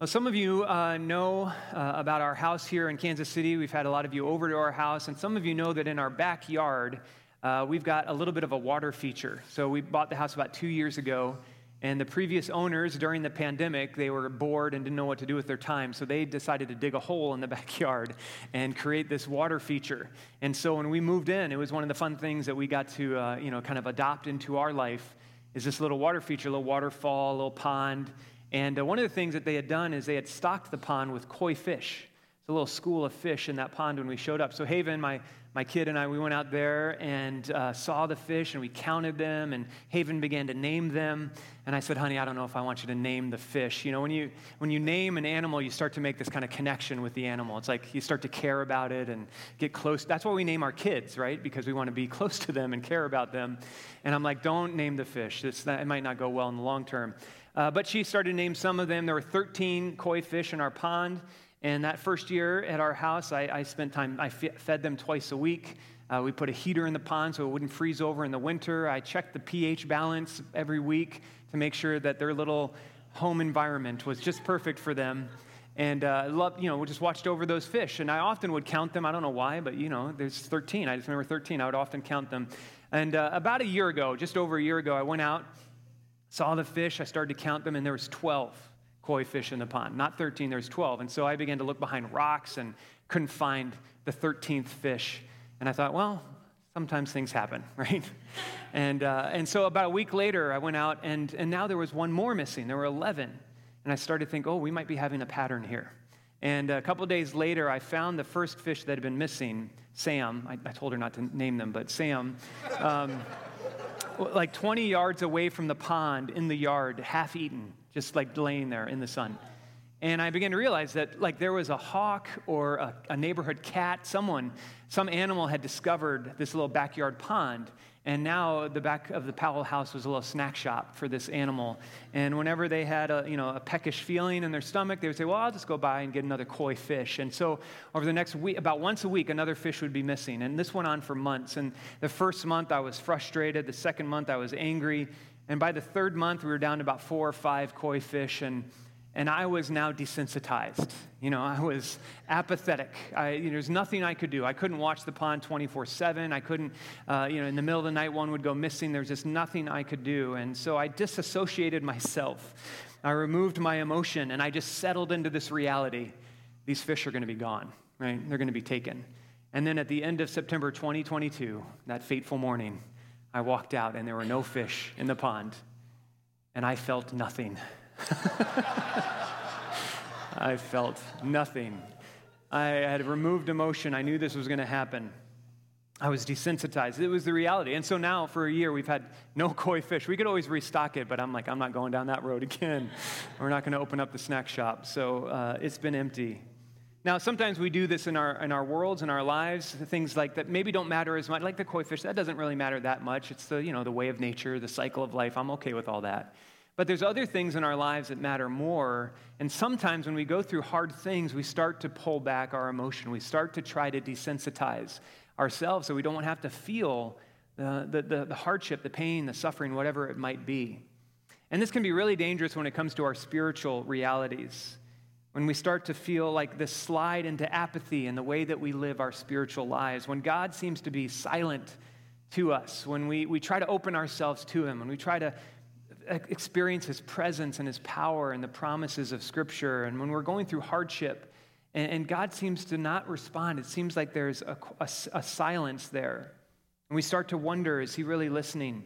Well, some of you uh, know uh, about our house here in Kansas City. We've had a lot of you over to our house, and some of you know that in our backyard, uh, we've got a little bit of a water feature. So we bought the house about two years ago, and the previous owners during the pandemic, they were bored and didn't know what to do with their time. So they decided to dig a hole in the backyard and create this water feature. And so when we moved in, it was one of the fun things that we got to, uh, you know, kind of adopt into our life is this little water feature, a little waterfall, a little pond. And uh, one of the things that they had done is they had stocked the pond with koi fish. It's a little school of fish in that pond when we showed up. So Haven, my, my kid and I, we went out there and uh, saw the fish and we counted them. And Haven began to name them. And I said, honey, I don't know if I want you to name the fish. You know, when you, when you name an animal, you start to make this kind of connection with the animal. It's like you start to care about it and get close. That's why we name our kids, right? Because we want to be close to them and care about them. And I'm like, don't name the fish. It's, it might not go well in the long term. Uh, but she started to name some of them. There were 13 koi fish in our pond. And that first year at our house, I, I spent time, I fed them twice a week. Uh, we put a heater in the pond so it wouldn't freeze over in the winter. I checked the pH balance every week to make sure that their little home environment was just perfect for them. And uh, loved, you know, we just watched over those fish. And I often would count them. I don't know why, but you know, there's 13. I just remember 13. I would often count them. And uh, about a year ago, just over a year ago, I went out Saw the fish, I started to count them, and there was 12 koi fish in the pond. Not 13, there was 12. And so I began to look behind rocks and couldn't find the 13th fish. And I thought, well, sometimes things happen, right? and, uh, and so about a week later, I went out, and, and now there was one more missing. There were 11. And I started to think, oh, we might be having a pattern here. And a couple days later, I found the first fish that had been missing, Sam. I, I told her not to name them, but Sam. Um, like 20 yards away from the pond in the yard, half eaten, just like laying there in the sun. And I began to realize that, like, there was a hawk or a, a, neighborhood cat, someone, some animal had discovered this little backyard pond. And now the back of the Powell house was a little snack shop for this animal. And whenever they had a, you know, a peckish feeling in their stomach, they would say, well, I'll just go by and get another koi fish. And so over the next week, about once a week, another fish would be missing. And this went on for months. And the first month I was frustrated. The second month I was angry. And by the third month, we were down to about four or five koi fish. And and I was now desensitized. You know, I was apathetic. I, you know, there's nothing I could do. I couldn't watch the pond 24 7. I couldn't, uh, you know, in the middle of the night, one would go missing. There's just nothing I could do. And so I disassociated myself. I removed my emotion and I just settled into this reality. These fish are going to be gone, right? They're going to be taken. And then at the end of September 2022, that fateful morning, I walked out and there were no fish in the pond. And I felt nothing. I felt nothing. I had removed emotion. I knew this was going to happen. I was desensitized. It was the reality. And so now, for a year, we've had no koi fish. We could always restock it, but I'm like, I'm not going down that road again. We're not going to open up the snack shop. So uh, it's been empty. Now, sometimes we do this in our, in our worlds, in our lives, things like that maybe don't matter as much. Like the koi fish, that doesn't really matter that much. It's the, you know, the way of nature, the cycle of life. I'm okay with all that. But there's other things in our lives that matter more. And sometimes when we go through hard things, we start to pull back our emotion. We start to try to desensitize ourselves so we don't have to feel the, the, the, hardship, the pain, the suffering, whatever it might be. And this can be really dangerous when it comes to our spiritual realities. When we start to feel like this slide into apathy in the way that we live our spiritual lives, when God seems to be silent to us, when we, we try to open ourselves to Him, when we try to experience His presence and His power and the promises of Scripture. And when we're going through hardship and, and God seems to not respond, it seems like there's a, a, a silence there. And we start to wonder is He really listening?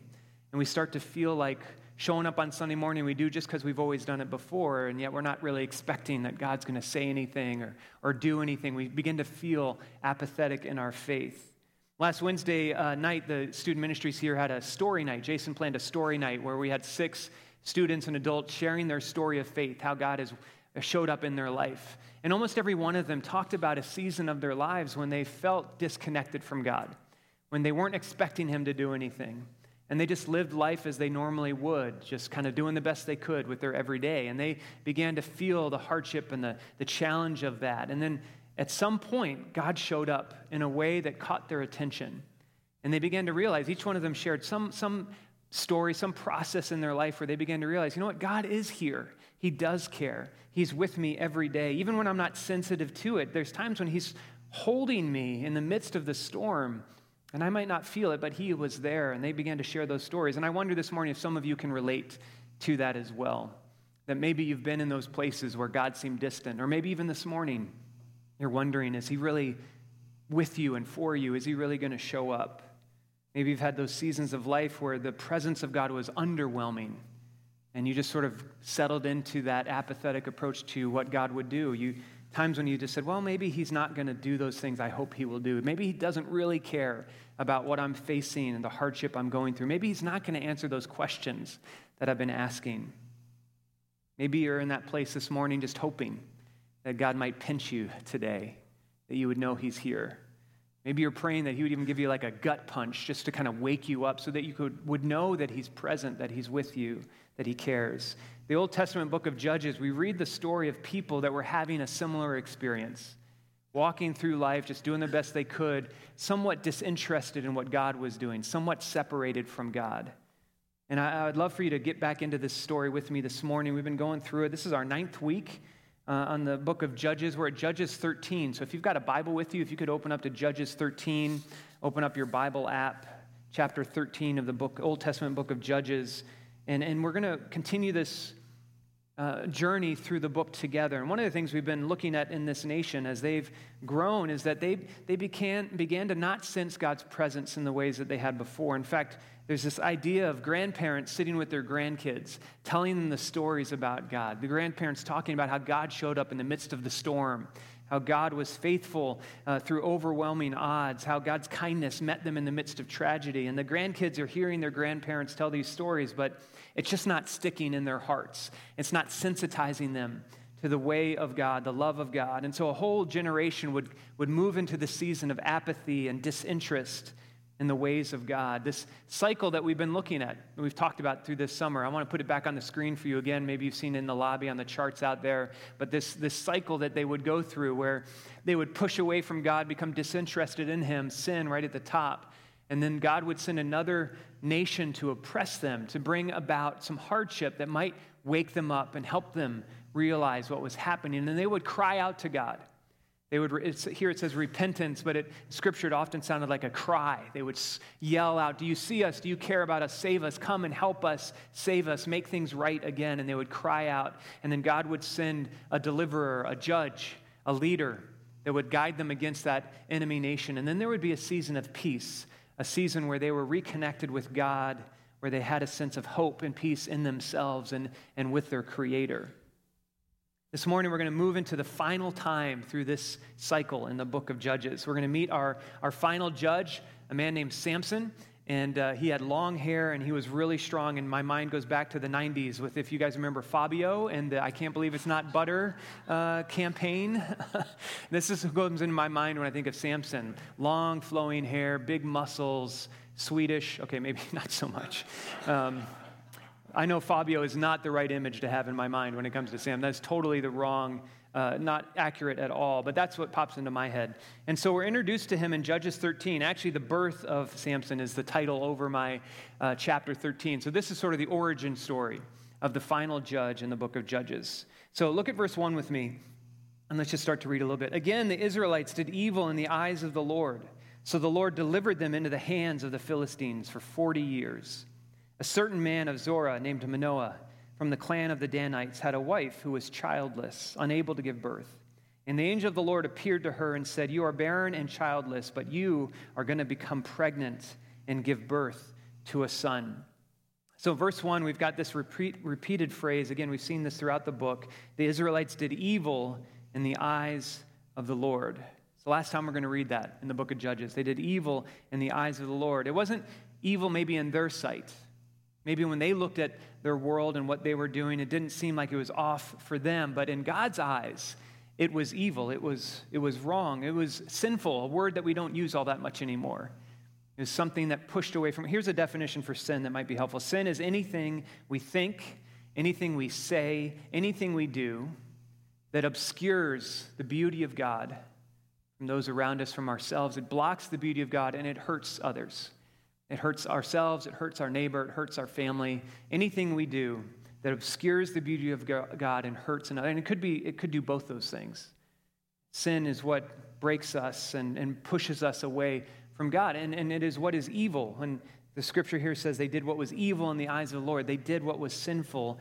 And we start to feel like showing up on Sunday morning we do just because we've always done it before, and yet we're not really expecting that God's going to say anything or, or do anything. We begin to feel apathetic in our faith. Last Wednesday uh, night, the student ministries here had a story night. Jason planned a story night where we had six students and adults sharing their story of faith, how God has showed up in their life. And almost every one of them talked about a season of their lives when they felt disconnected from God, when they weren't expecting Him to do anything. And they just lived life as they normally would, just kind of doing the best they could with their everyday. And they began to feel the hardship and the, the challenge of that. And then at some point, God showed up in a way that caught their attention. And they began to realize, each one of them shared some, some story, some process in their life where they began to realize, you know what, God is here. He does care. He's with me every day. Even when I'm not sensitive to it, there's times when He's holding me in the midst of the storm. And I might not feel it, but He was there. And they began to share those stories. And I wonder this morning if some of you can relate to that as well. That maybe you've been in those places where God seemed distant, or maybe even this morning you're wondering, is He really with you and for you? Is He really going to show up? Maybe you've had those seasons of life where the presence of God was underwhelming and you just sort of settled into that apathetic approach to what God would do. You times when you just said, "Well, maybe he's not going to do those things I hope he will do. Maybe he doesn't really care about what I'm facing and the hardship I'm going through. Maybe he's not going to answer those questions that I've been asking." Maybe you're in that place this morning just hoping that God might pinch you today, that you would know he's here. Maybe you're praying that he would even give you like a gut punch just to kind of wake you up so that you could, would know that he's present, that he's with you, that he cares. The Old Testament book of Judges, we read the story of people that were having a similar experience, walking through life, just doing the best they could, somewhat disinterested in what God was doing, somewhat separated from God. And I, would love for you to get back into this story with me this morning. We've been going through it. This is our ninth week uh, on the book of Judges. We're at Judges 13. So if you've got a Bible with you, if you could open up to Judges 13, open up your Bible app, chapter 13 of the book, Old Testament book of Judges. And, and we're going to continue this uh, journey through the book together. And one of the things we've been looking at in this nation as they've grown is that they, they began, began to not sense God's presence in the ways that they had before. In fact, there's this idea of grandparents sitting with their grandkids, telling them the stories about God. The grandparents talking about how God showed up in the midst of the storm, how God was faithful uh, through overwhelming odds, how God's kindness met them in the midst of tragedy. And the grandkids are hearing their grandparents tell these stories, but it's just not sticking in their hearts. It's not sensitizing them to the way of God, the love of God. And so a whole generation would, would move into the season of apathy and disinterest in the ways of God. This cycle that we've been looking at, we've talked about through this summer. I want to put it back on the screen for you again. Maybe you've seen it in the lobby on the charts out there. But this, this cycle that they would go through where they would push away from God, become disinterested in Him, sin right at the top. And then God would send another nation to oppress them, to bring about some hardship that might wake them up and help them realize what was happening. And they would cry out to God. They would, here it says repentance, but it, scripture it often sounded like a cry. They would yell out, Do you see us? Do you care about us? Save us. Come and help us. Save us. Make things right again. And they would cry out. And then God would send a deliverer, a judge, a leader that would guide them against that enemy nation. And then there would be a season of peace, a season where they were reconnected with God, where they had a sense of hope and peace in themselves and, and with their Creator. This morning, we're going to move into the final time through this cycle in the book of Judges. We're going to meet our, our final judge, a man named Samson. And uh, he had long hair and he was really strong. And my mind goes back to the 90s with, if you guys remember Fabio and the I Can't Believe It's Not Butter uh, campaign. this is what comes into my mind when I think of Samson long flowing hair, big muscles, Swedish. Okay, maybe not so much. Um, I know Fabio is not the right image to have in my mind when it comes to Sam. That's totally the wrong, uh, not accurate at all, but that's what pops into my head. And so we're introduced to him in Judges 13. Actually, the birth of Samson is the title over my uh, chapter 13. So this is sort of the origin story of the final judge in the book of Judges. So look at verse 1 with me, and let's just start to read a little bit. Again, the Israelites did evil in the eyes of the Lord. So the Lord delivered them into the hands of the Philistines for 40 years. A certain man of Zorah named Manoah from the clan of the Danites had a wife who was childless, unable to give birth. And the angel of the Lord appeared to her and said, You are barren and childless, but you are going to become pregnant and give birth to a son. So, verse 1, we've got this repeat, repeated phrase. Again, we've seen this throughout the book. The Israelites did evil in the eyes of the Lord. It's the last time we're going to read that in the book of Judges. They did evil in the eyes of the Lord. It wasn't evil maybe in their sight, Maybe when they looked at their world and what they were doing, it didn't seem like it was off for them. But in God's eyes, it was evil. It was, it was wrong. It was sinful, a word that we don't use all that much anymore. It was something that pushed away from. Here's a definition for sin that might be helpful sin is anything we think, anything we say, anything we do that obscures the beauty of God from those around us, from ourselves. It blocks the beauty of God and it hurts others. It hurts ourselves, it hurts our neighbor, it hurts our family. Anything we do that obscures the beauty of God and hurts another. And it could be, it could do both those things. Sin is what breaks us and, and pushes us away from God. And, and it is what is evil. And the scripture here says they did what was evil in the eyes of the Lord. They did what was sinful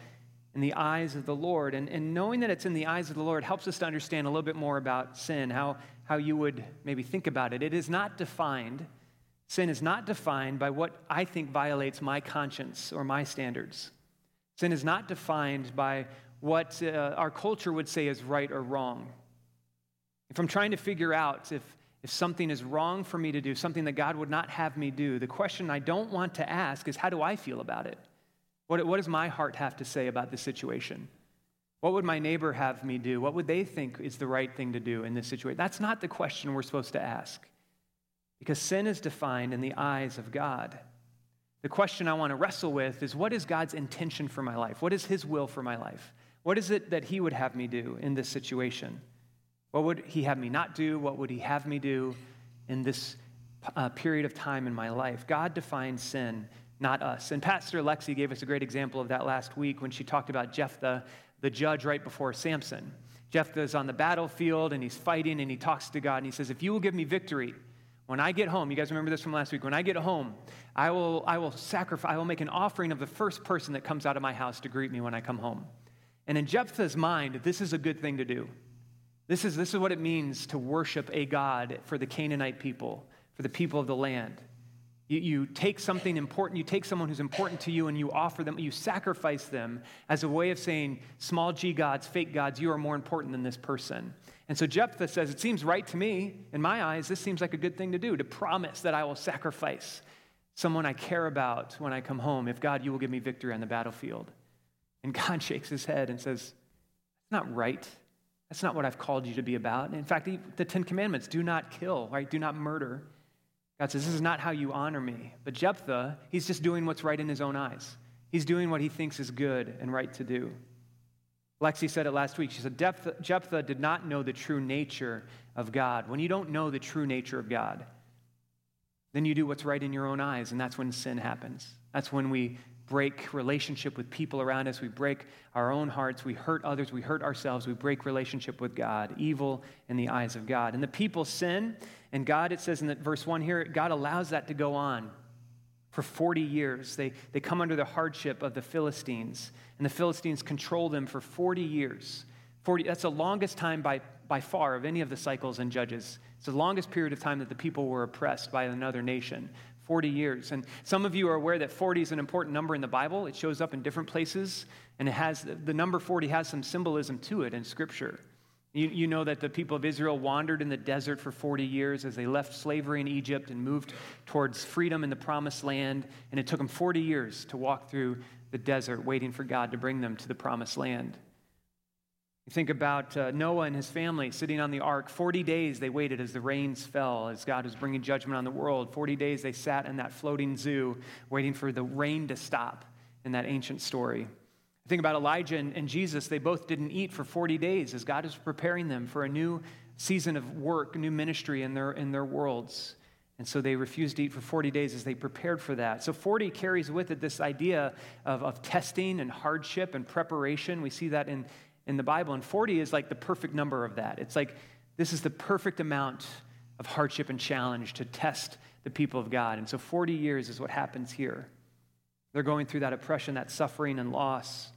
in the eyes of the Lord. And, and knowing that it's in the eyes of the Lord helps us to understand a little bit more about sin, how, how you would maybe think about it. It is not defined, sin is not defined by what I think violates my conscience or my standards. Sin is not defined by what uh, our culture would say is right or wrong. If I'm trying to figure out if, if something is wrong for me to do, something that God would not have me do, the question I don't want to ask is how do I feel about it? What, what does my heart have to say about this situation? What would my neighbor have me do? What would they think is the right thing to do in this situation? That's not the question we're supposed to ask. Because sin is defined in the eyes of God. The question I want to wrestle with is what is God's intention for my life? What is His will for my life? What is it that He would have me do in this situation? What would He have me not do? What would He have me do in this uh, period of time in my life? God defines sin not us. And Pastor Lexi gave us a great example of that last week when she talked about Jephthah, the judge right before Samson. Jephthah is on the battlefield and he's fighting and he talks to God and he says, If you will give me victory, when I get home, you guys remember this from last week, when I get home, I will, I will sacrifice, I will make an offering of the first person that comes out of my house to greet me when I come home. And in Jephthah's mind, this is a good thing to do. This is, this is what it means to worship a God for the Canaanite people, for the people of the land. You, you take something important, you take someone who's important to you, and you offer them, you sacrifice them as a way of saying, small g gods, fake gods, you are more important than this person. And so Jephthah says, It seems right to me, in my eyes, this seems like a good thing to do, to promise that I will sacrifice someone I care about when I come home, if God, you will give me victory on the battlefield. And God shakes his head and says, That's not right. That's not what I've called you to be about. In fact, the Ten Commandments do not kill, right? Do not murder. God says, This is not how you honor me. But Jephthah, he's just doing what's right in his own eyes. He's doing what he thinks is good and right to do. Lexi said it last week. She said, Jephthah did not know the true nature of God. When you don't know the true nature of God, then you do what's right in your own eyes, and that's when sin happens. That's when we break relationship with people around us. We break our own hearts. We hurt others. We hurt ourselves. We break relationship with God, evil in the eyes of God. And the people sin, and God, it says in the, verse 1 here, God allows that to go on for 40 years. They, they come under the hardship of the Philistines, and the Philistines control them for 40 years. 40, that's the longest time by, by far of any of the cycles in Judges. It's the longest period of time that the people were oppressed by another nation. 40 years. And some of you are aware that 40 is an important number in the Bible. It shows up in different places, and it has the number 40 has some symbolism to it in Scripture. You, you know that the people of Israel wandered in the desert for 40 years as they left slavery in Egypt and moved towards freedom in the promised land. And it took them 40 years to walk through the desert, waiting for God to bring them to the promised land. You think about uh, Noah and his family sitting on the ark. 40 days they waited as the rains fell, as God was bringing judgment on the world. 40 days they sat in that floating zoo, waiting for the rain to stop in that ancient story. Think about Elijah and, and Jesus. They both didn't eat for 40 days as God was preparing them for a new season of work, new ministry in their, in their worlds. And so they refused to eat for 40 days as they prepared for that. So 40 carries with it this idea of, of testing and hardship and preparation. We see that in, in the Bible. And 40 is like the perfect number of that. It's like this is the perfect amount of hardship and challenge to test the people of God. And so 40 years is what happens here. They're going through that oppression, that suffering and loss.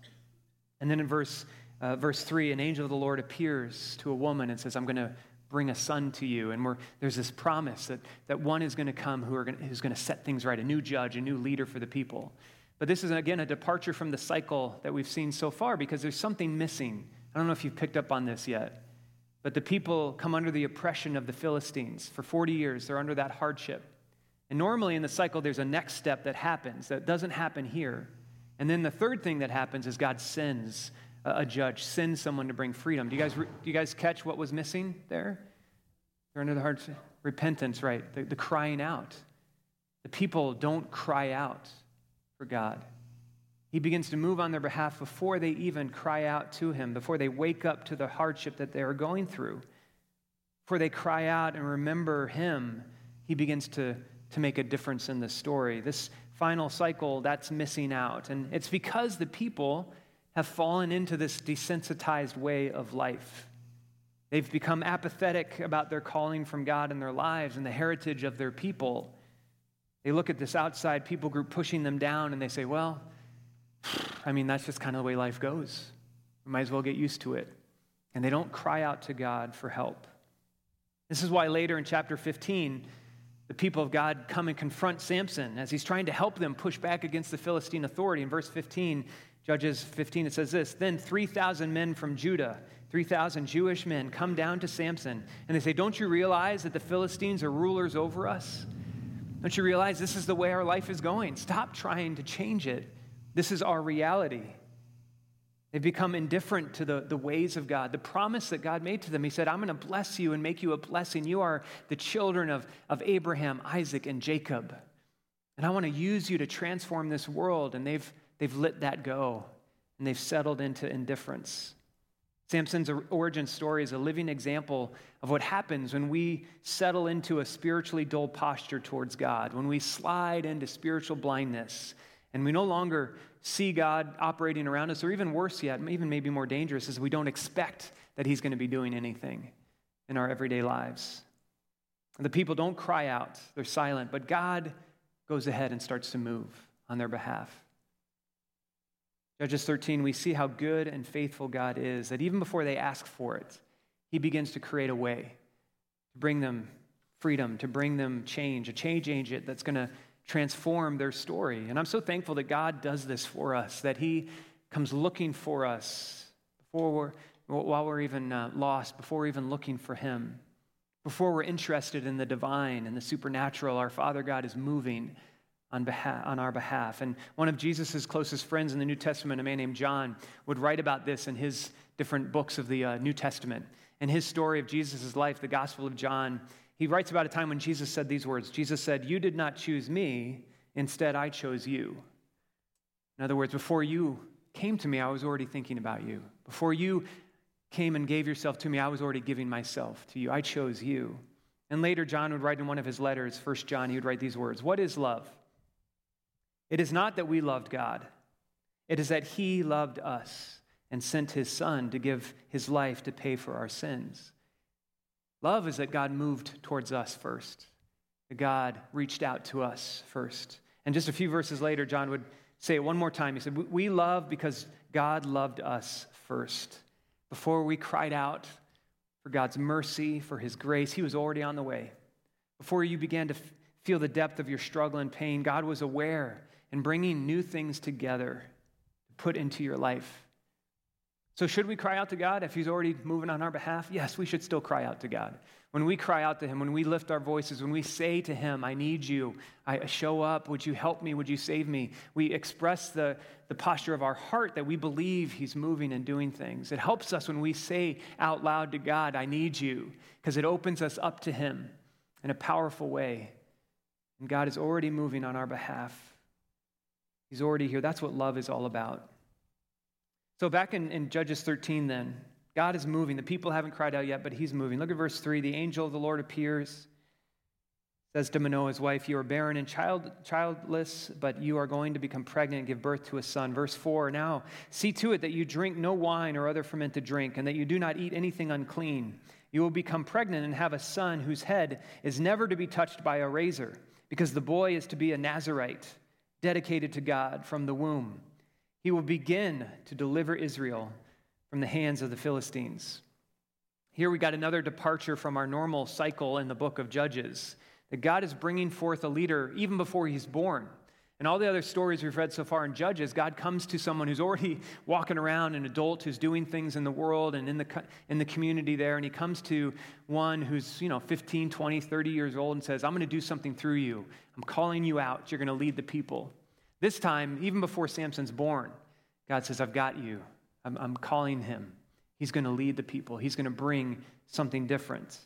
And then in verse, uh, verse 3, an angel of the Lord appears to a woman and says, I'm going to bring a son to you. And there's this promise that, that one is going to come who gonna, who's going to set things right, a new judge, a new leader for the people. But this is, again, a departure from the cycle that we've seen so far because there's something missing. I don't know if you've picked up on this yet, but the people come under the oppression of the Philistines. For 40 years, they're under that hardship. And normally in the cycle, there's a next step that happens that doesn't happen here. And then the third thing that happens is God sends a judge, sends someone to bring freedom. Do you guys, do you guys catch what was missing there? They're under the hardship. Repentance, right? The, the crying out. The people don't cry out for God. He begins to move on their behalf before they even cry out to Him, before they wake up to the hardship that they are going through. Before they cry out and remember Him, He begins to, to make a difference in the story. This final cycle, that's missing out. And it's because the people have fallen into this desensitized way of life. They've become apathetic about their calling from God in their lives and the heritage of their people. They look at this outside people group pushing them down and they say, well, I mean, that's just kind of the way life goes. We might as well get used to it. And they don't cry out to God for help. This is why later in chapter 15, the people of God come and confront Samson as he's trying to help them push back against the Philistine authority. In verse 15, Judges 15, it says this Then 3,000 men from Judah, 3,000 Jewish men, come down to Samson, and they say, Don't you realize that the Philistines are rulers over us? Don't you realize this is the way our life is going? Stop trying to change it. This is our reality. They've become indifferent to the, the ways of God, the promise that God made to them. He said, I'm going to bless you and make you a blessing. You are the children of, of Abraham, Isaac, and Jacob. And I want to use you to transform this world. And they've, they've let that go and they've settled into indifference. Samson's origin story is a living example of what happens when we settle into a spiritually dull posture towards God, when we slide into spiritual blindness, and we no longer see God operating around us, or even worse yet, even maybe more dangerous, is we don't expect that He's going to be doing anything in our everyday lives. The people don't cry out, they're silent, but God goes ahead and starts to move on their behalf. Judges 13, we see how good and faithful God is, that even before they ask for it, He begins to create a way to bring them freedom, to bring them change, a change agent that's going to transform their story. And I'm so thankful that God does this for us, that He comes looking for us before we're, while we're even uh, lost, before we're even looking for Him, before we're interested in the divine and the supernatural. Our Father God is moving on, behalf, on our behalf. And one of Jesus' closest friends in the New Testament, a man named John, would write about this in his different books of the uh, New Testament. In his story of Jesus' life, the Gospel of John, he writes about a time when Jesus said these words Jesus said, You did not choose me, instead, I chose you. In other words, before you came to me, I was already thinking about you. Before you came and gave yourself to me, I was already giving myself to you. I chose you. And later, John would write in one of his letters, First John, he would write these words What is love? It is not that we loved God, it is that He loved us and sent His Son to give His life to pay for our sins. Love is that God moved towards us first, that God reached out to us first. And just a few verses later, John would say it one more time. He said, We love because God loved us first. Before we cried out for God's mercy, for His grace, He was already on the way. Before you began to feel the depth of your struggle and pain, God was aware and bringing new things together to put into your life. So, should we cry out to God if He's already moving on our behalf? Yes, we should still cry out to God. When we cry out to Him, when we lift our voices, when we say to Him, I need you, I show up, would you help me, would you save me? We express the, the posture of our heart that we believe He's moving and doing things. It helps us when we say out loud to God, I need you, because it opens us up to Him in a powerful way. And God is already moving on our behalf. He's already here. That's what love is all about. So, back in, in Judges 13, then, God is moving. The people haven't cried out yet, but he's moving. Look at verse 3. The angel of the Lord appears, says to Manoah's wife, You are barren and child, childless, but you are going to become pregnant and give birth to a son. Verse 4 Now see to it that you drink no wine or other fermented drink, and that you do not eat anything unclean. You will become pregnant and have a son whose head is never to be touched by a razor, because the boy is to be a Nazarite, dedicated to God from the womb. He will begin to deliver Israel from the hands of the Philistines. Here we got another departure from our normal cycle in the book of Judges that God is bringing forth a leader even before he's born. And all the other stories we've read so far in Judges, God comes to someone who's already walking around, an adult who's doing things in the world and in the, in the community there. And he comes to one who's, you know, 15, 20, 30 years old and says, I'm going to do something through you. I'm calling you out. You're going to lead the people. This time, even before Samson's born, God says, I've got you. I'm, I'm calling him. He's going to lead the people, he's going to bring something different.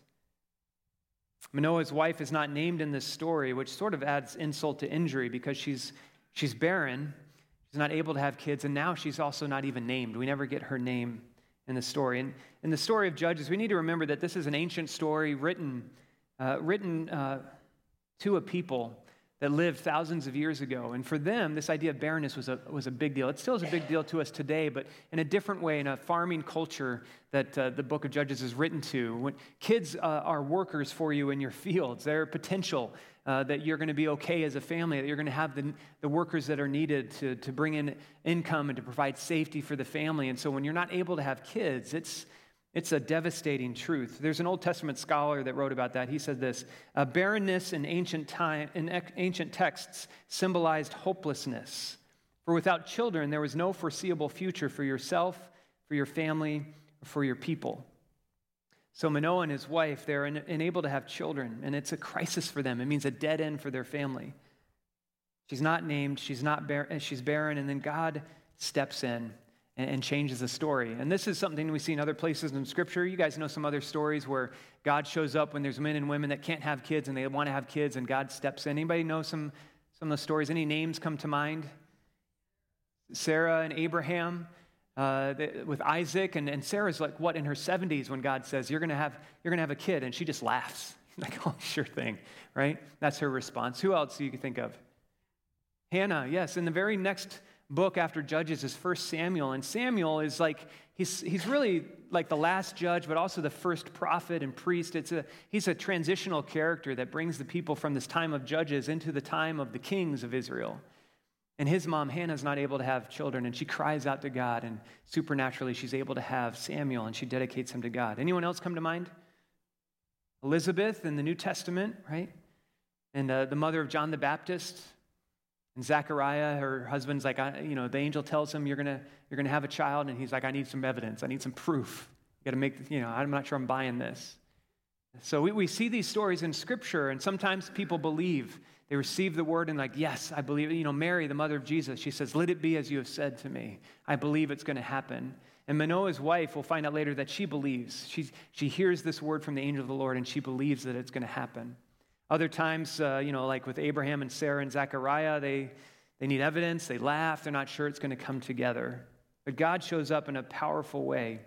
Manoah's wife is not named in this story, which sort of adds insult to injury because she's, she's barren. She's not able to have kids, and now she's also not even named. We never get her name in the story. And in the story of Judges, we need to remember that this is an ancient story written, uh, written uh, to a people that lived thousands of years ago. And for them, this idea of barrenness was a, was a big deal. It still is a big deal to us today, but in a different way, in a farming culture that uh, the book of Judges is written to. When kids uh, are workers for you in your fields, they're potential uh, that you're going to be okay as a family, that you're going to have the, the workers that are needed to, to bring in income and to provide safety for the family. And so when you're not able to have kids, it's, it's a devastating truth. There's an Old Testament scholar that wrote about that. He said this barrenness in ancient, time, in ancient texts symbolized hopelessness. For without children, there was no foreseeable future for yourself, for your family, or for your people. So Manoah and his wife, they're unable to have children, and it's a crisis for them. It means a dead end for their family. She's not named, she's not bar- she's barren, and then God steps in and, changes the story. And this is something we see in other places in Scripture. You guys know some other stories where God shows up when there's men and women that can't have kids and they want to have kids, and God steps in. Anybody know some, some of the stories? Any names come to mind? Sarah and Abraham. Uh, with Isaac, and, and Sarah's like, what, in her 70s when God says, You're to have, you're gonna have a kid, and she just laughs. like, oh, sure thing, right? That's her response. Who else do you think of? Hannah, yes. In the very next book after Judges is First Samuel. And Samuel is like, he's, he's really like the last judge, but also the first prophet and priest. It's a, he's a transitional character that brings the people from this time of judges into the time of the kings of Israel. And his mom, Hannah's not able to have children, and she cries out to God, and supernaturally, she's able to have Samuel, and she dedicates him to God. Anyone else come to mind? Elizabeth in the New Testament, right? And uh, the mother of John the Baptist, and Zechariah, her husband's like, I, you know, the angel tells him, you're going to you're gonna have a child. And he's like, I need some evidence. I need some proof. You got to make, you know, I'm not sure I'm buying this. So we, we see these stories in Scripture, and sometimes people believe. They receive the word and, like, yes, I believe. You know, Mary, the mother of Jesus, she says, Let it be as you have said to me. I believe it's going to happen. And Manoah's wife, we'll find out later that she believes. She, she hears this word from the angel of the Lord, and she believes that it's going to happen. Other times, uh, you know, like with Abraham and Sarah and Zechariah, they, they need evidence, they laugh, they're not sure it's going to come together. But God shows up in a powerful way.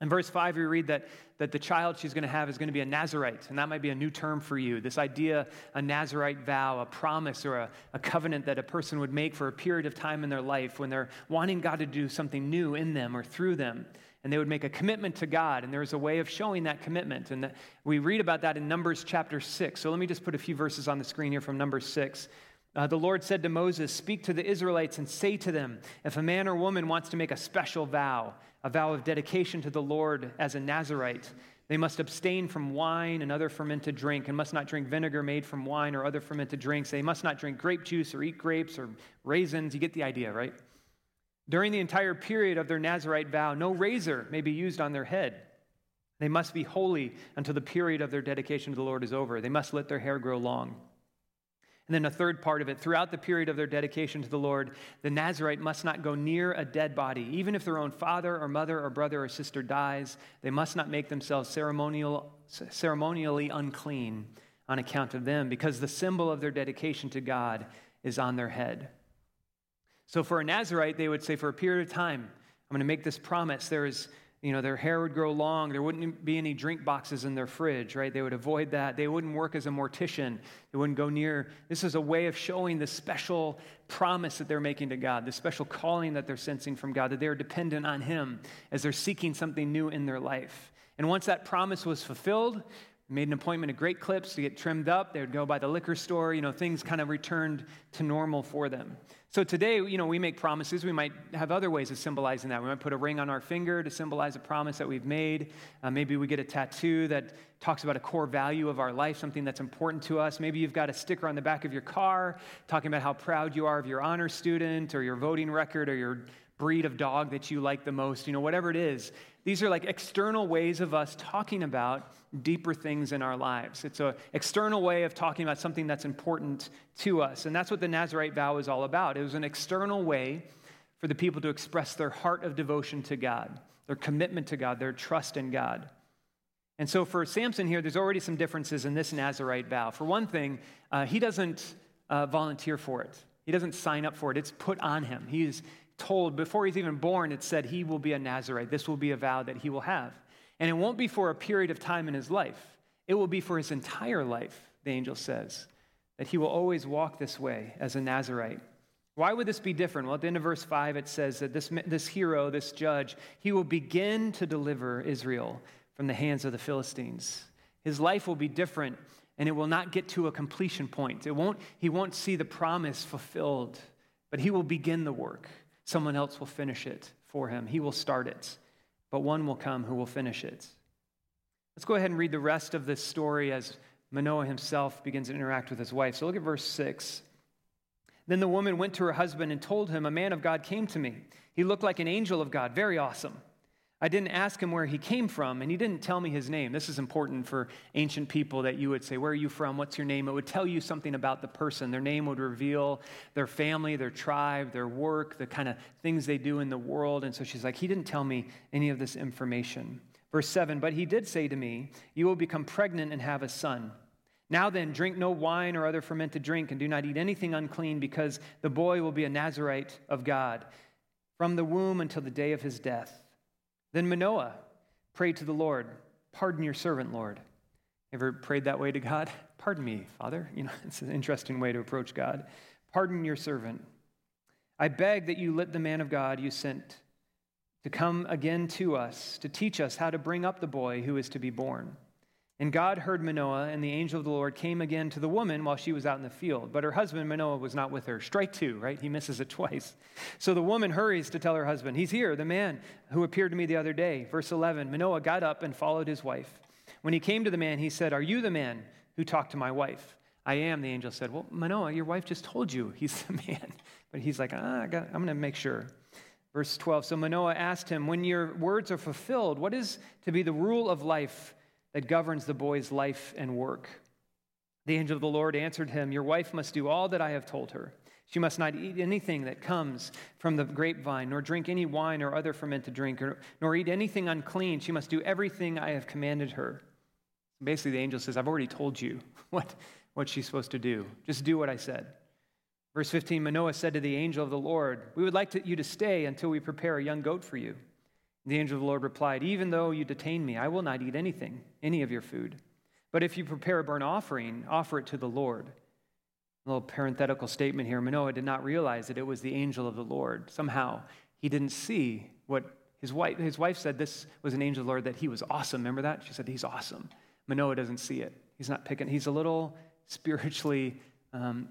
In verse 5, we read that, that the child she's going to have is going to be a Nazarite, and that might be a new term for you. This idea, a Nazarite vow, a promise or a, a covenant that a person would make for a period of time in their life when they're wanting God to do something new in them or through them and they would make a commitment to God, and there was a way of showing that commitment. And we read about that in Numbers chapter 6. So let me just put a few verses on the screen here from Numbers 6. Uh, the Lord said to Moses, Speak to the Israelites and say to them, if a man or woman wants to make a special vow, a vow of dedication to the Lord as a Nazarite, they must abstain from wine and other fermented drink, and must not drink vinegar made from wine or other fermented drinks. They must not drink grape juice or eat grapes or raisins. You get the idea, right? During the entire period of their Nazarite vow, no razor may be used on their head. They must be holy until the period of their dedication to the Lord is over. They must let their hair grow long. And then a third part of it throughout the period of their dedication to the Lord, the Nazarite must not go near a dead body. Even if their own father or mother or brother or sister dies, they must not make themselves ceremonial, ceremonially unclean on account of them, because the symbol of their dedication to God is on their head. So for a Nazarite, they would say, for a period of time, I'm going to make this promise. There is, you know, their hair would grow long. There wouldn't be any drink boxes in their fridge, right? They would avoid that. They wouldn't work as a mortician. They wouldn't go near. This is a way of showing the special promise that they're making to God, the special calling that they're sensing from God, that they're dependent on Him as they're seeking something new in their life. And once that promise was fulfilled, made an appointment at Great Clips to get trimmed up. They would go by the liquor store. You know, things kind of returned to normal for them. So today, you know, we make promises. We might have other ways of symbolizing that. We might put a ring on our finger to symbolize a promise that we've made. Uh, maybe we get a tattoo that talks about a core value of our life, something that's important to us. Maybe you've got a sticker on the back of your car talking about how proud you are of your honor student or your voting record or your breed of dog that you like the most, you know, whatever it is. These are like external ways of us talking about deeper things in our lives. It's an external way of talking about something that's important to us. And that's what the Nazarite vow is all about. It was an external way for the people to express their heart of devotion to God, their commitment to God, their trust in God. And so for Samson here, there's already some differences in this Nazarite vow. For one thing, uh, he doesn't uh, volunteer for it. He doesn't sign up for it. It's put on him. He's told before he's even born, it said he will be a Nazarite. This will be a vow that he will have. And it won't be for a period of time in his life, it will be for his entire life, the angel says, that he will always walk this way as a Nazarite. Why would this be different? Well, at the end of verse 5, it says that this, this hero, this judge, he will begin to deliver Israel from the hands of the Philistines. His life will be different, and it will not get to a completion point. It won't, he won't see the promise fulfilled, but he will begin the work. Someone else will finish it for him. He will start it, but one will come who will finish it. Let's go ahead and read the rest of this story as Manoah himself begins to interact with his wife. So look at verse 6. Then the woman went to her husband and told him, A man of God came to me. He looked like an angel of God, very awesome. I didn't ask him where he came from, and he didn't tell me his name. This is important for ancient people that you would say, Where are you from? What's your name? It would tell you something about the person. Their name would reveal their family, their tribe, their work, the kind of things they do in the world. And so she's like, He didn't tell me any of this information. Verse 7 But he did say to me, You will become pregnant and have a son. Now then, drink no wine or other fermented drink, and do not eat anything unclean, because the boy will be a Nazarite of God from the womb until the day of his death. Then Manoah prayed to the Lord, Pardon your servant, Lord. Ever prayed that way to God? Pardon me, Father. You know, it's an interesting way to approach God. Pardon your servant. I beg that you let the man of God you sent to come again to us, to teach us how to bring up the boy who is to be born. And God heard Manoah, and the angel of the Lord came again to the woman while she was out in the field. But her husband, Manoah, was not with her. Strike two, right? He misses it twice. So the woman hurries to tell her husband, He's here, the man who appeared to me the other day. Verse 11 Manoah got up and followed his wife. When he came to the man, he said, Are you the man who talked to my wife? I am, the angel said. Well, Manoah, your wife just told you he's the man. But he's like, ah, I I'm going to make sure. Verse 12 So Manoah asked him, When your words are fulfilled, what is to be the rule of life that governs the boy's life and work? The angel of the Lord answered him, Your wife must do all that I have told her. She must not eat anything that comes from the grapevine, nor drink any wine or other fermented drink, or, nor eat anything unclean. She must do everything I have commanded her. Basically, the angel says, I've already told you what, what she's supposed to do. Just do what I said. Verse 15 Manoah said to the angel of the Lord, We would like to, you to stay until we prepare a young goat for you. The angel of the Lord replied, Even though you detain me, I will not eat anything, any of your food. But if you prepare a burnt offering, offer it to the Lord. A little parenthetical statement here Manoah did not realize that it was the angel of the Lord. Somehow, he didn't see what his wife, his wife said this was an angel of the Lord, that he was awesome. Remember that? She said, He's awesome. Manoah doesn't see it. He's not picking, he's a little spiritually um,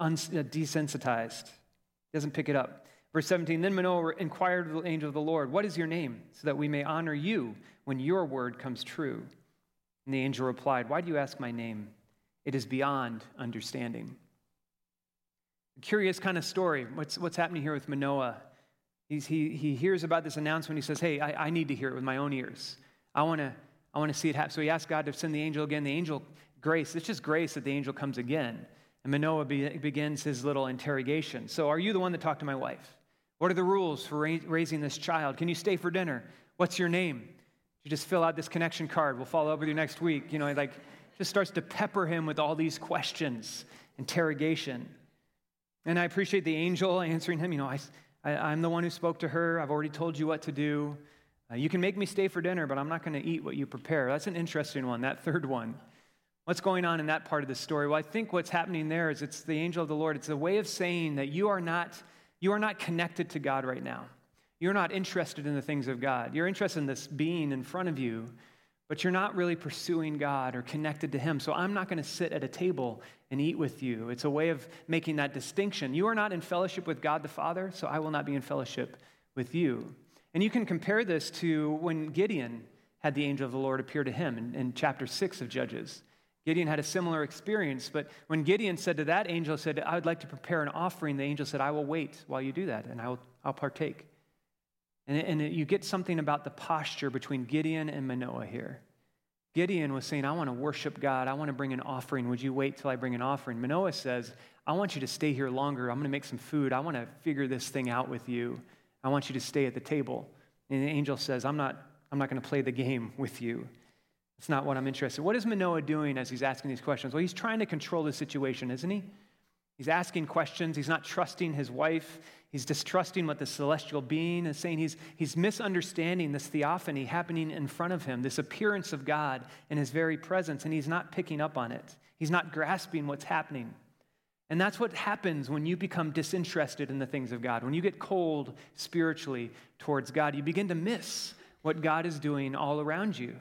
uh, desensitized. He doesn't pick it up. Verse 17 Then Manoah inquired of the angel of the Lord, What is your name? So that we may honor you when your word comes true. And the angel replied, Why do you ask my name? It is beyond understanding. A curious kind of story. What's, what's happening here with Manoah? He's, he, he hears about this announcement. He says, Hey, I, I need to hear it with my own ears. I want to I want to see it happen. So he asks God to send the angel again. The angel, grace, it's just grace that the angel comes again. And Manoah be, begins his little interrogation. So, are you the one that talked to my wife? What are the rules for ra- raising this child? Can you stay for dinner? What's your name? You just fill out this connection card. We'll follow up with you next week. You know, like, just starts to pepper him with all these questions, interrogation. And I appreciate the angel answering him. You know, I, I, am the one who spoke to her. I've already told you what to do. Uh, you can make me stay for dinner, but I'm not going to eat what you prepare. That's an interesting one, that third one. What's going on in that part of the story? Well, I think what's happening there is it's the angel of the Lord. It's a way of saying that you are not, you are not connected to God right now. You're not interested in the things of God. You're interested in this being in front of you, but you're not really pursuing God or connected to Him. So I'm not going to sit at a table and eat with you. It's a way of making that distinction. You are not in fellowship with God the Father, so I will not be in fellowship with you. And you can compare this to when Gideon had the angel of the Lord appear to him in, in chapter 6 of Judges. Gideon had a similar experience, but when Gideon said to that angel, said, I would like to prepare an offering, the angel said, I will wait while you do that, and I'll, I'll partake. And, and you get something about the posture between Gideon and Manoah here. Gideon was saying, I want to worship God. I want to bring an offering. Would you wait till I bring an offering? Manoah says, I want you to stay here longer. I'm going to make some food. I want to figure this thing out with you. I want you to stay at the table. And the angel says, I'm not, I'm not going to play the game with you. It's not what I'm interested in. What is Manoah doing as he's asking these questions? Well, he's trying to control the situation, isn't he? He's asking questions. He's not trusting his wife. He's distrusting what the celestial being is saying. He's, he's misunderstanding this theophany happening in front of him, this appearance of God in his very presence, and he's not picking up on it. He's not grasping what's happening. And that's what happens when you become disinterested in the things of God. When you get cold spiritually towards God, you begin to miss what God is doing all around you.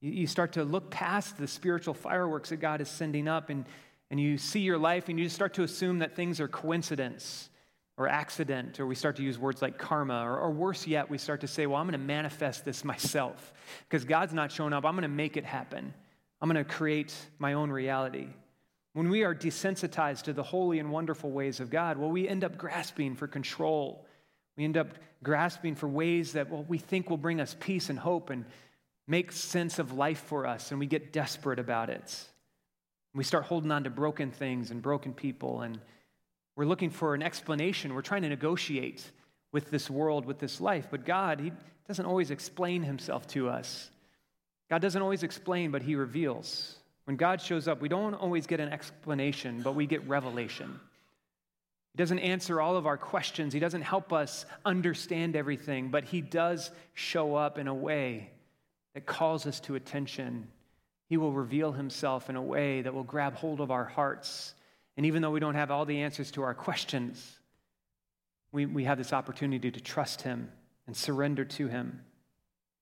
You start to look past the spiritual fireworks that God is sending up, and, and you see your life, and you start to assume that things are coincidence or accident, or we start to use words like karma, or, or worse yet, we start to say, Well, I'm going to manifest this myself. Because God's not showing up, I'm going to make it happen. I'm going to create my own reality. When we are desensitized to the holy and wonderful ways of God, well, we end up grasping for control. We end up grasping for ways that well, we think will bring us peace and hope and make sense of life for us, and we get desperate about it. We start holding on to broken things and broken people, and we're looking for an explanation. We're trying to negotiate with this world, with this life. But God, He doesn't always explain Himself to us. God doesn't always explain, but He reveals. When God shows up, we don't always get an explanation, but we get revelation. He doesn't answer all of our questions, He doesn't help us understand everything, but He does show up in a way that calls us to attention. He will reveal Himself in a way that will grab hold of our hearts. And even though we don't have all the answers to our questions, we, we have this opportunity to trust Him and surrender to Him,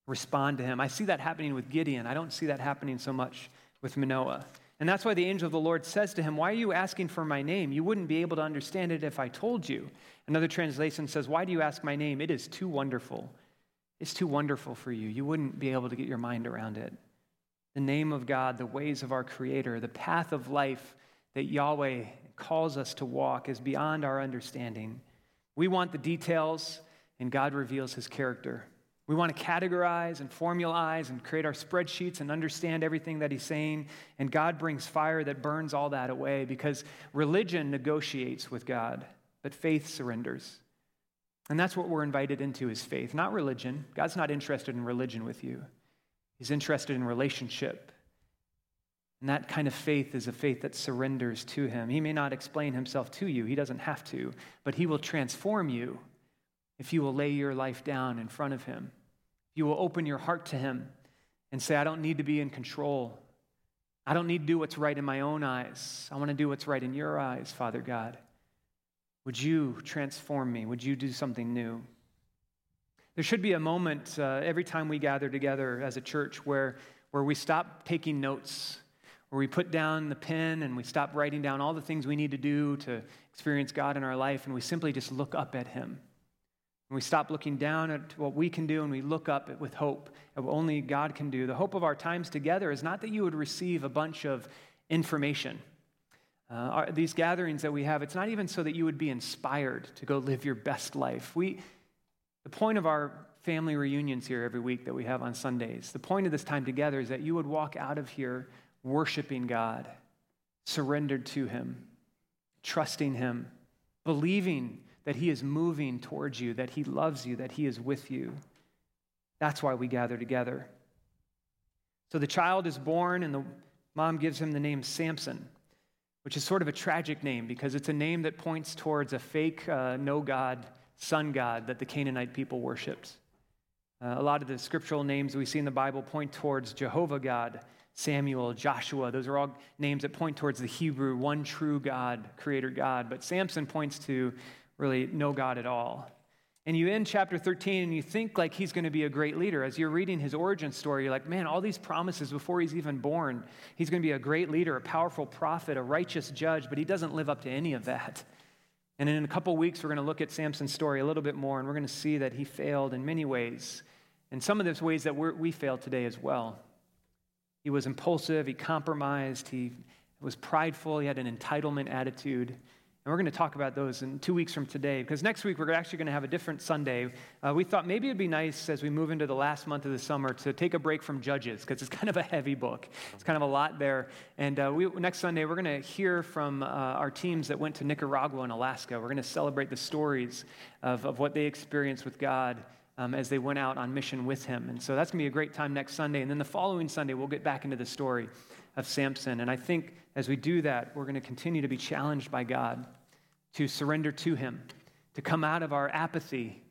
respond to Him. I see that happening with Gideon. I don't see that happening so much with Manoah. And that's why the angel of the Lord says to him, Why are you asking for my name? You wouldn't be able to understand it if I told you. Another translation says, Why do you ask my name? It is too wonderful. It's too wonderful for you. You wouldn't be able to get your mind around it. The name of God, the ways of our Creator, the path of life that Yahweh calls us to walk is beyond our understanding. We want the details, and God reveals his character. We want to categorize and formalize and create our spreadsheets and understand everything that he's saying. And God brings fire that burns all that away because religion negotiates with God, but faith surrenders. And that's what we're invited into is faith, not religion. God's not interested in religion with you. He's interested in relationship. And that kind of faith is a faith that surrenders to him. He may not explain himself to you, he doesn't have to, but he will transform you if you will lay your life down in front of him you will open your heart to Him and say, I don't need to be in control. I don't need to do what's right in my own eyes. I want to do what's right in your eyes, Father God. Would you transform me? Would you do something new? There should be a moment uh, every time we gather together as a church where, where we stop taking notes, where we put down the pen and we stop writing down all the things we need to do to experience God in our life, and we simply just look up at Him. And we stop looking down at what we can do and we look up with hope at what only God can do. The hope of our times together is not that you would receive a bunch of information. Uh, our, these gatherings that we have, it's not even so that you would be inspired to go live your best life. We, the point of our family reunions here every week that we have on Sundays, the point of this time together is that you would walk out of here worshiping God, surrendered to Him, trusting Him, believing that He is moving towards you, that He loves you, that He is with you. That's why we gather together. So the child is born, and the mom gives him the name Samson, which is sort of a tragic name because it's a name that points towards a fake uh, no God, sun God that the Canaanite people worshiped. Uh, a lot of the scriptural names we see in the Bible point towards Jehovah God, Samuel, Joshua. Those are all names that point towards the Hebrew, one true God, creator God. But Samson points to really no God at all. And you end chapter 13 and you think like he's going to be a great leader. As you're reading his origin story, you're like, man, all these promises before he's even born. He's going to be a great leader, a powerful prophet, a righteous judge, but he doesn't live up to any of that. And in a couple weeks, we're going to look at Samson's story a little bit more, and we're going to see that he failed in many ways. And some of those ways that we fail today as well. He was impulsive, he compromised, he was prideful, he had an entitlement attitude. And we're going to talk about those in two weeks from today, because next week we're actually going to have a different Sunday. Uh, we thought maybe it'd be nice as we move into the last month of the summer to take a break from Judges, because it's kind of a heavy book. It's kind of a lot there. And uh, we, next Sunday we're going to hear from uh, our teams that went to Nicaragua and Alaska. We're going to celebrate the stories of, of what they experienced with God. Um, as they went out on mission with him. And so that's going to be a great time next Sunday. And then the following Sunday, we'll get back into the story of Samson. And I think as we do that, we're going to continue to be challenged by God to surrender to Him, to come out of our apathy,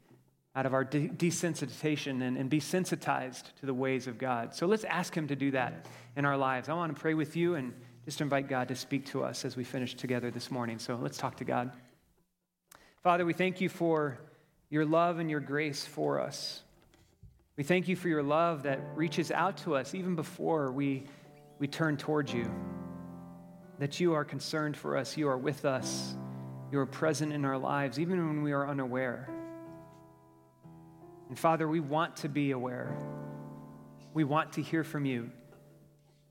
out of our de- desensitization, and, and be sensitized to the ways of God. So let's ask Him to do that in our lives. I want to pray with you and just invite God to speak to us as we finish together this morning. So let's talk to God. Father, we thank you for your love and your grace for us. We thank you for your love that reaches out to us even before we, we turn towards you. That you are concerned for us, you are with us, you are present in our lives, even when we are unaware. And Father, we want to be aware. We want to hear from you.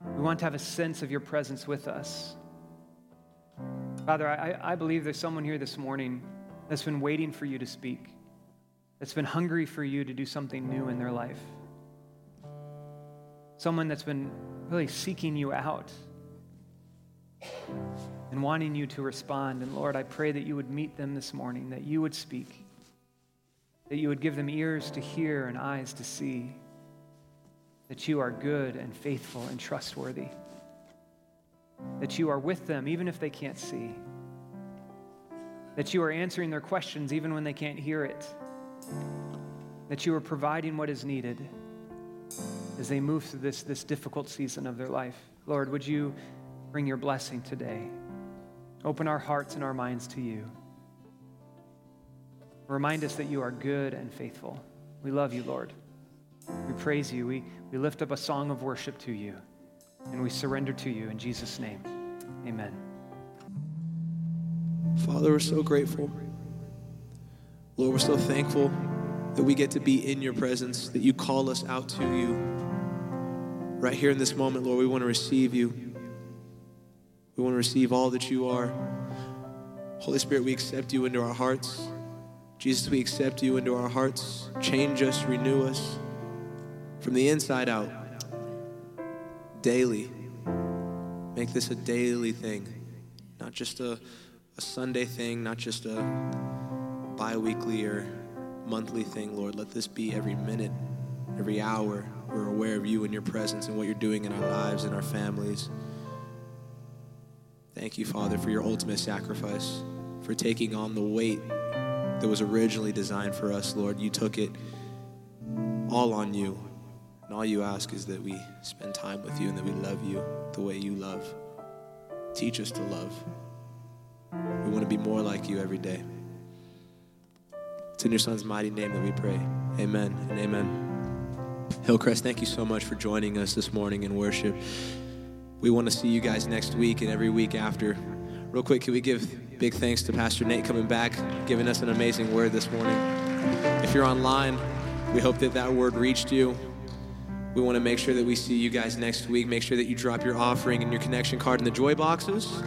We want to have a sense of your presence with us. Father, I, I believe there's someone here this morning that's been waiting for you to speak that's been hungry for you to do something new in their life. Someone that's been really seeking you out and wanting you to respond. And Lord, I pray that you would meet them this morning, that you would speak, that you would give them ears to hear and eyes to see, that you are good and faithful and trustworthy, that you are with them even if they can't see, that you are answering their questions even when they can't hear it that you are providing what is needed as they move through this, this difficult season of their life. Lord, would you bring your blessing today? Open our hearts and our minds to you. Remind us that you are good and faithful. We love you, Lord. We praise you. We, we lift up a song of worship to you, and we surrender to you in Jesus' name. Amen. Father, we're so grateful. Lord, we're so thankful that we get to be in your presence, that you call us out to you. Right here in this moment, Lord, we want to receive you. We want to receive all that you are. Holy Spirit, we accept you into our hearts. Jesus, we accept you into our hearts. Change us, renew us from the inside out, daily. Make this a daily thing, not just a, a Sunday thing, not just a bi weekly or monthly thing, Lord. Let this be every minute, every hour. We're aware of you and your presence and what you're doing in our lives and our families. Thank you, Father, for your ultimate sacrifice, for taking on the weight that was originally designed for us, Lord. You took it all on you. And all you ask is that we spend time with you and that we love you the way you love. Teach us to love. We want to be more like you every day. It's in your son's mighty name that we pray. Amen and amen. Hillcrest, thank you so much for joining us this morning in worship. We want to see you guys next week and every week after. Real quick, can we give big thanks to Pastor Nate coming back, giving us an amazing word this morning. If you're online, we hope that that word reached you. We want to make sure that we see you guys next week. Make sure that you drop your offering and your connection card in the joy boxes.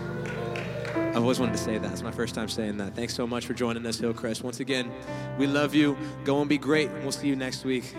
I've always wanted to say that. It's my first time saying that. Thanks so much for joining us, Hillcrest. Once again, we love you. Go and be great, we'll see you next week.